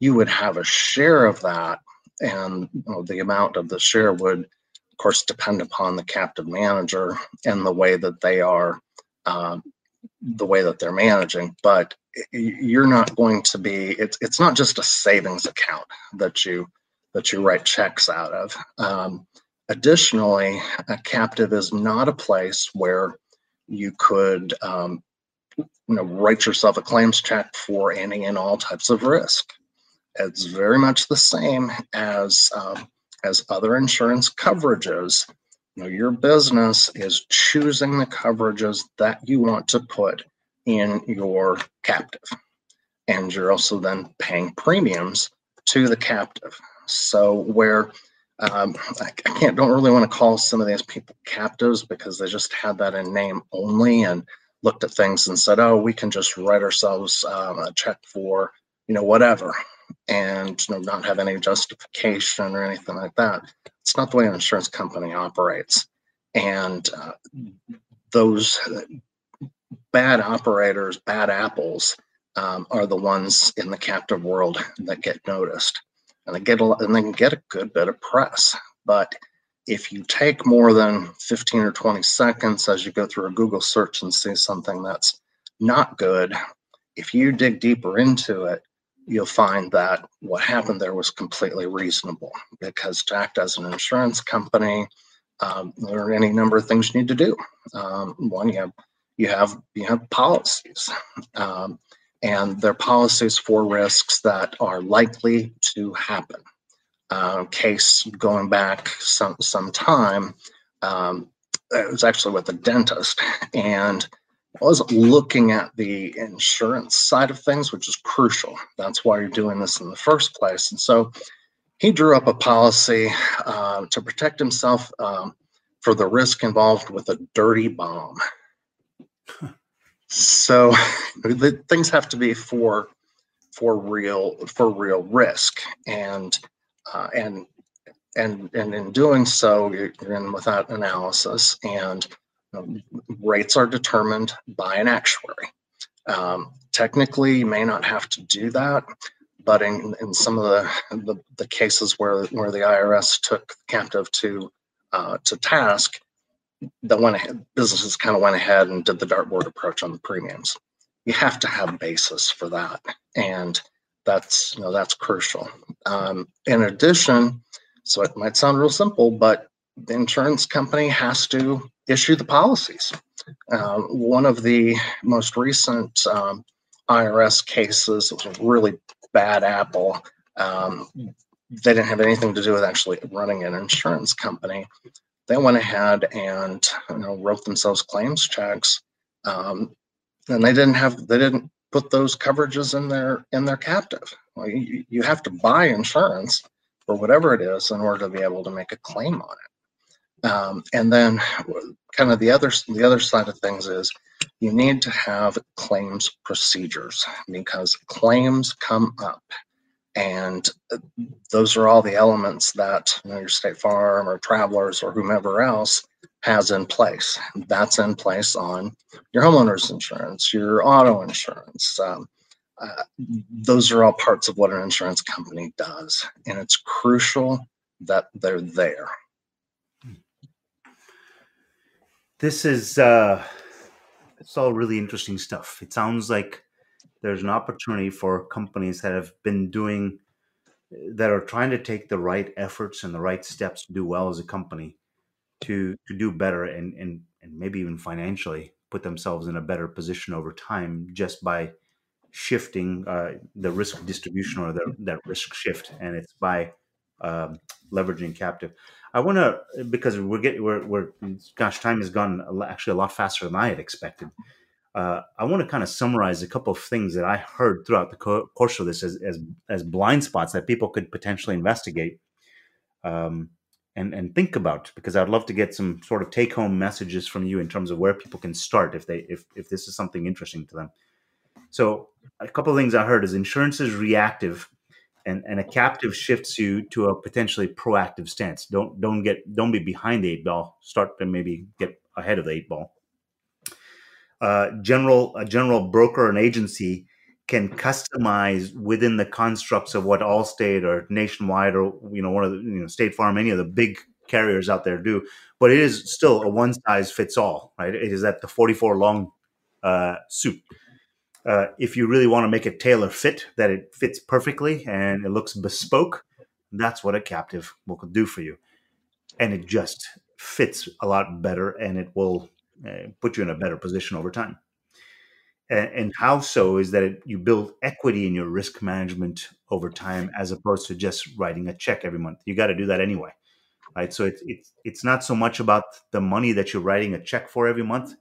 You would have a share of that, and you know, the amount of the share would course, depend upon the captive manager and the way that they are, um, the way that they're managing. But you're not going to be. It's it's not just a savings account that you that you write checks out of. Um, additionally, a captive is not a place where you could um, you know write yourself a claims check for any and all types of risk. It's very much the same as um, as other insurance coverages, you know, your business is choosing the coverages that you want to put in your captive. and you're also then paying premiums to the captive. So where um, I, I, can't don't really want to call some of these people captives because they just had that in name only and looked at things and said, oh, we can just write ourselves um, a check for you know whatever and you know, not have any justification or anything like that. It's not the way an insurance company operates, and uh, those bad operators, bad apples, um, are the ones in the captive world that get noticed, and they get a and they can get a good bit of press. But if you take more than 15 or 20 seconds as you go through a Google search and see something that's not good, if you dig deeper into it, you'll find that what happened there was completely reasonable because to act as an insurance company, um, there are any number of things you need to do. Um, one, you have you have you have policies, um, and they're policies for risks that are likely to happen. Uh, case going back some some time, um, it was actually with a dentist, and Was looking at the insurance side of things, which is crucial. That's why you're doing this in the first place. And so he drew up a policy uh, to protect himself um, for the risk involved with a dirty bomb. so the things have to be for for real for real risk and uh, and and and in doing so you're in without analysis and um, rates are determined by an actuary. Um, technically, you may not have to do that, but in, in some of the, the, the cases where, where the IRS took captive to uh, to task, that went ahead, businesses kind of went ahead and did the dartboard approach on the premiums. You have to have basis for that, and that's you know that's crucial. Um, in addition, so it might sound real simple, but the insurance company has to issue the policies. Um, one of the most recent um, IRS cases was a really bad apple. Um, they didn't have anything to do with actually running an insurance company. They went ahead and you know, wrote themselves claims checks, um, and they didn't have they didn't put those coverages in their in their captive. Well, you, you have to buy insurance for whatever it is in order to be able to make a claim on it. Um, and then kind of the other the other side of things is you need to have claims procedures because claims come up and uh, those are all the elements that you know, your State Farm or Travelers or whomever else has in place. That's in place on your homeowners insurance your auto insurance um, uh, those are all parts of what an insurance company does. And it's crucial that they're there This is uh, it's all really interesting stuff. It sounds like there's an opportunity for companies that have been doing that are trying to take the right efforts and the right steps to do well as a company to to do better and and and maybe even financially put themselves in a better position over time just by shifting uh, the risk distribution or the, that risk shift and it's by um, leveraging captive I want to because we're getting we're, we're gosh time has gone actually a lot faster than I had expected. Uh, I want to kind of summarize a couple of things that I heard throughout the co- course of this as, as as blind spots that people could potentially investigate um, and and think about because I'd love to get some sort of take home messages from you in terms of where people can start if they if if this is something interesting to them. So a couple of things I heard is insurance is reactive and and a captive shifts you to a potentially proactive stance. Don't don't get don't be behind the eight ball. Start to maybe get ahead of the eight ball. Uh, general a general broker and agency can customize within the constructs of what Allstate or Nationwide or you know one of the you know State Farm, any of the big carriers out there do. But it is still a one size fits all, right? It is at the forty four long uh, soup uh, if you really want to make it tailor fit, that it fits perfectly and it looks bespoke, that's what a captive will do for you. And it just fits a lot better and it will uh, put you in a better position over time. And, and how so is that it, you build equity in your risk management over time as opposed to just writing a check every month. You got to do that anyway. Right. So it's, it's, it's not so much about the money that you're writing a check for every month.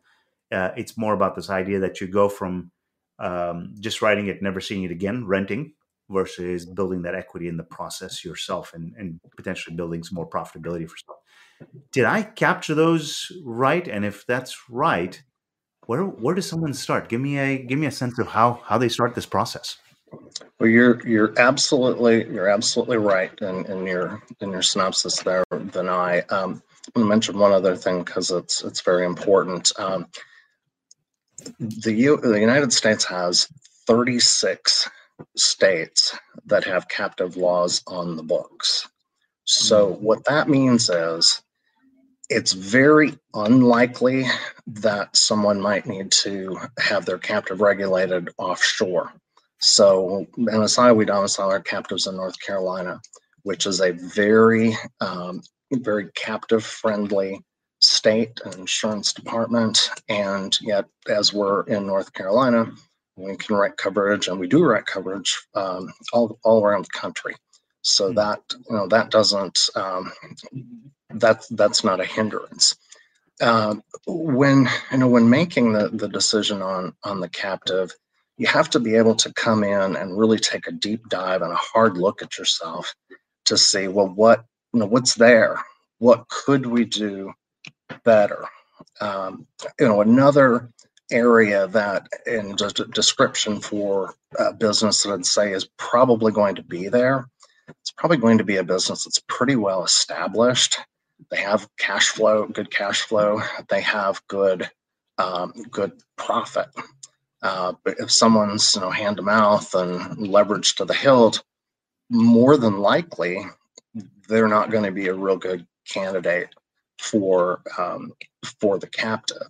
Uh, it's more about this idea that you go from um, just writing it, never seeing it again, renting versus building that equity in the process yourself and, and potentially building some more profitability for stuff. Did I capture those right? And if that's right, where where does someone start? Give me a give me a sense of how how they start this process. Well, you're you're absolutely you're absolutely right in, in your in your synopsis there, Vinay. Um, I'm going to mention one other thing because it's it's very important. Um, the U, the United States has 36 states that have captive laws on the books. So mm-hmm. what that means is it's very unlikely that someone might need to have their captive regulated offshore. So MSI, we domicile our captives in North Carolina, which is a very, um, very captive friendly state and insurance department. And yet, as we're in North Carolina, we can write coverage and we do write coverage um, all, all around the country. So hmm. that, you know, that doesn't, um, that, that's not a hindrance. Uh, when, you know, when making the, the decision on, on the captive, you have to be able to come in and really take a deep dive and a hard look at yourself to see, well, what, you know, what's there? What could we do better? Um, you know, another area that in just a description for a business that I'd say is probably going to be there. It's probably going to be a business that's pretty well established. They have cash flow, good cash flow. They have good, um, good profit. Uh, but if someone's you know hand to mouth and leverage to the hilt, more than likely they're not going to be a real good candidate for um, for the captive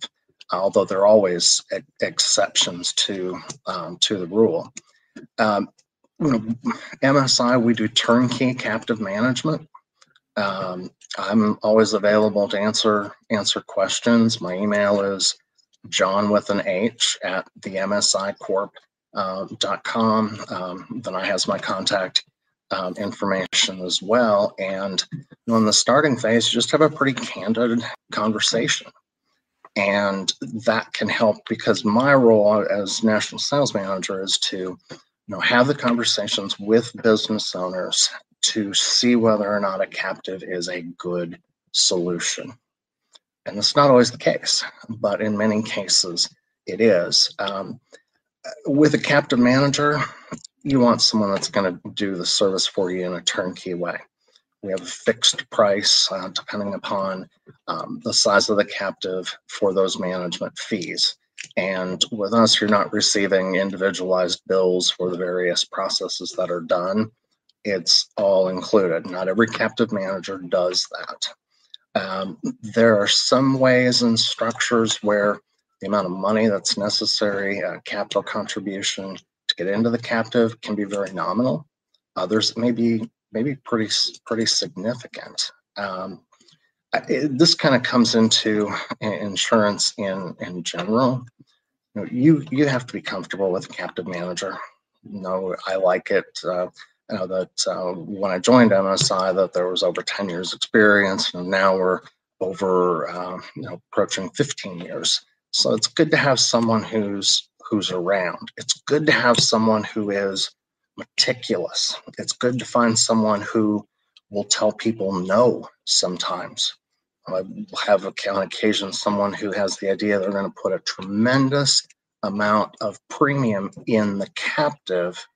although there are always exceptions to um, to the rule. Um, you know, MSI, we do turnkey captive management. Um, I'm always available to answer answer questions. My email is john with an H at the MSI Corp. Uh, dot com. Um, Vinay has my contact um, information as well. And you know, in the starting phase, just have a pretty candid conversation. And that can help because my role as national sales manager is to you know have the conversations with business owners to see whether or not a captive is a good solution. And it's not always the case but in many cases it is. Um, with a captive manager you want someone that's going to do the service for you in a turnkey way we have a fixed price uh, depending upon um, the size of the captive for those management fees. And with us, you're not receiving individualized bills for the various processes that are done. It's all included. Not every captive manager does that. Um, there are some ways and structures where the amount of money that's necessary, uh, capital contribution get into the captive can be very nominal. Others may be maybe pretty pretty significant. Um, it, this kind of comes into insurance in in general. You, know, you you have to be comfortable with a captive manager. Know, I like it. Uh, I know that uh, when I joined MSI, that there was over 10 years experience, and now we're over uh, you know approaching 15 years. So it's good to have someone who's who's around. It's good to have someone who is meticulous. It's good to find someone who will tell people no sometimes. I have on occasion someone who has the idea they're going to put a tremendous amount of premium in the captive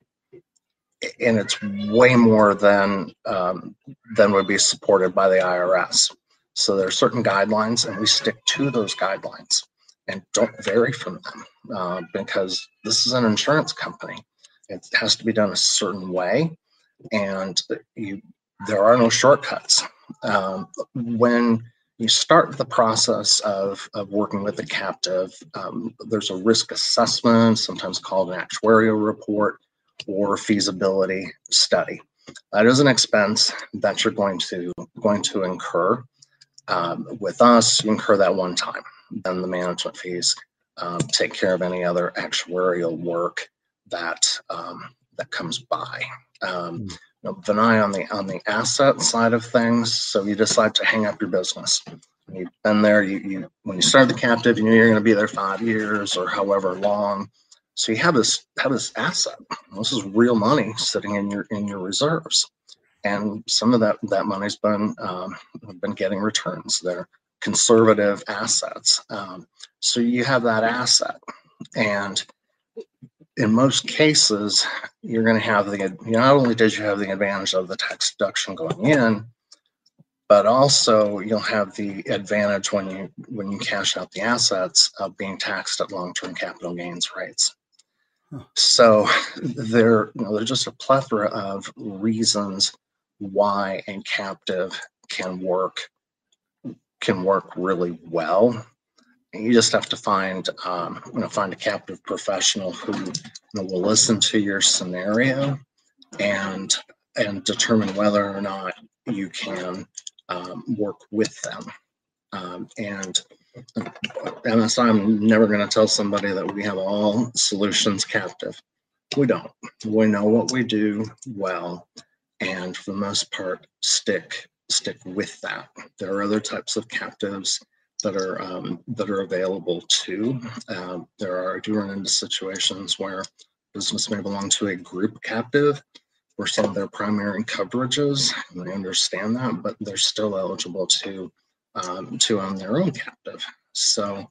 and it's way more than um, than would be supported by the IRS. So there are certain guidelines, and we stick to those guidelines and don't vary from them uh, because this is an insurance company. It has to be done a certain way, and you there are no shortcuts. Um, when you start the process of, of working with the captive, um, there's a risk assessment, sometimes called an actuarial report or feasibility study. That is an expense that you're going to going to incur. Um, with us, you incur that one time. Then the management fees um, take care of any other actuarial work that um, that comes by. Um, mm. you know, Vinay on the on the asset side of things. So you decide to hang up your business. You've been there. You, you when you start the captive, you knew you're going to be there five years or however long. So you have this have this asset. This is real money sitting in your in your reserves, and some of that that money's been um, been getting returns. They're conservative assets. Um, so you have that asset, and in most cases, you're going to have the not only did you have the advantage of the tax deduction going in, but also you'll have the advantage when you when you cash out the assets of being taxed at long-term capital gains rates. Huh. So there, you know, there's just a plethora of reasons why a captive can work can work really well. You just have to find um, you know find a captive professional who you know, will listen to your scenario and and determine whether or not you can um, work with them. Um, and MSI, I'm never going to tell somebody that we have all solutions captive. We don't. We know what we do well, and for the most part, stick stick with that. There are other types of captives that are um, that are available too. Um, there are I do run into situations where business may belong to a group captive where some of their primary coverages, and I understand that, but they're still eligible to um, to own their own captive. So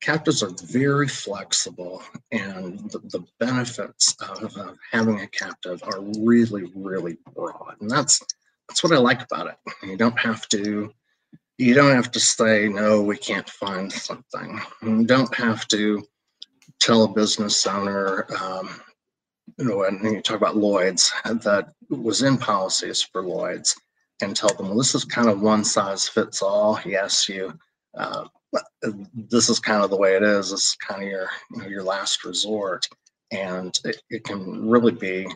captives are very flexible and the, the benefits of uh, having a captive are really, really broad. And that's that's what I like about it. You don't have to you don't have to say no, we can't find something. You don't have to tell a business owner, um, you know, and you talk about Lloyd's that was in policies for Lloyd's and tell them, well, this is kind of one size fits all. Yes, you, uh, this is kind of the way it is. This is kind of your, you know, your last resort. And it, it can really be,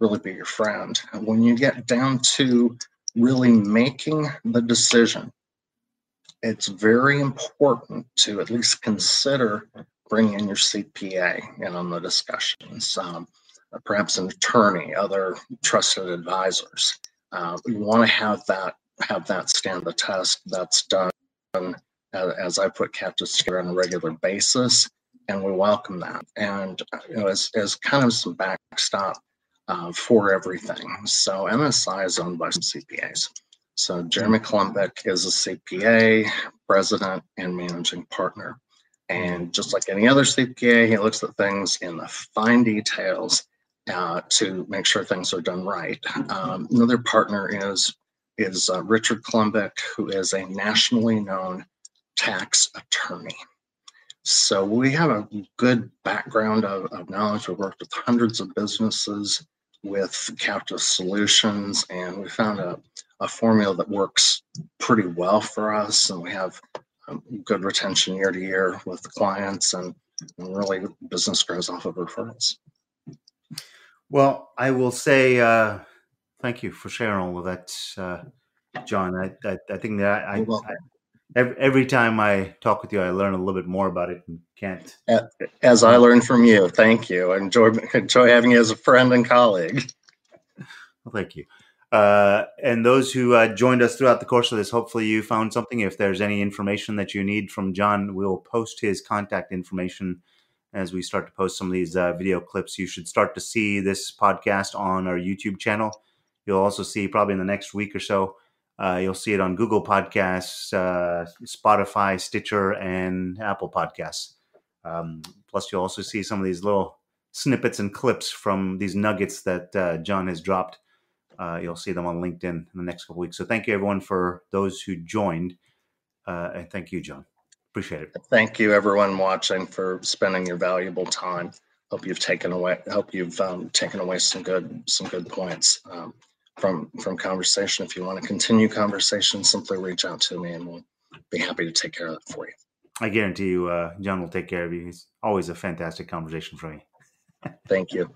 really be your friend. When you get down to really making the decision, it's very important to at least consider bringing in your CPA in on the discussions. Um, perhaps an attorney, other trusted advisors. Uh, we want to have that have that stand the test. That's done as I put captives together on a regular basis, and we welcome that. And you know, as as kind of some backstop uh, for everything. So MSI is owned by some CPAs. So Jeremy Klumbic is a CPA, president, and managing partner. And just like any other CPA, he looks at things in the fine details uh, to make sure things are done right. Um, another partner is is uh, Richard Klumbic, who is a nationally known tax attorney. So we have a good background of, of knowledge. We've worked with hundreds of businesses with captive solutions, and we found a, a formula that works pretty well for us. And we have um, good retention year to year with the clients, and, and really business grows off of referrals. Well, I will say uh, thank you for sharing all of that, uh, John. I, I, I, think that I, I every, every time I talk with you, I learn a little bit more about it and can't. As I learn from you, thank you. I enjoy enjoy having you as a friend and colleague. Well, thank you. Uh, and those who uh, joined us throughout the course of this, hopefully you found something. If there's any information that you need from John, we'll post his contact information as we start to post some of these uh, video clips. You should start to see this podcast on our YouTube channel. You'll also see probably in the next week or so. Uh, you'll see it on Google Podcasts, uh, Spotify, Stitcher, and Apple Podcasts. Um, plus, you'll also see some of these little snippets and clips from these nuggets that uh, John has dropped. Uh, you'll see them on LinkedIn in the next couple weeks. So, thank you everyone for those who joined, uh, and thank you, John. Appreciate it. Thank you, everyone watching, for spending your valuable time. Hope you've taken away. Hope you've um, taken away some good some good points um, from from conversation. If you want to continue conversation, simply reach out to me, and we'll be happy to take care of it for you. I guarantee you, uh, John will take care of you. He's always a fantastic conversation for me. Thank you.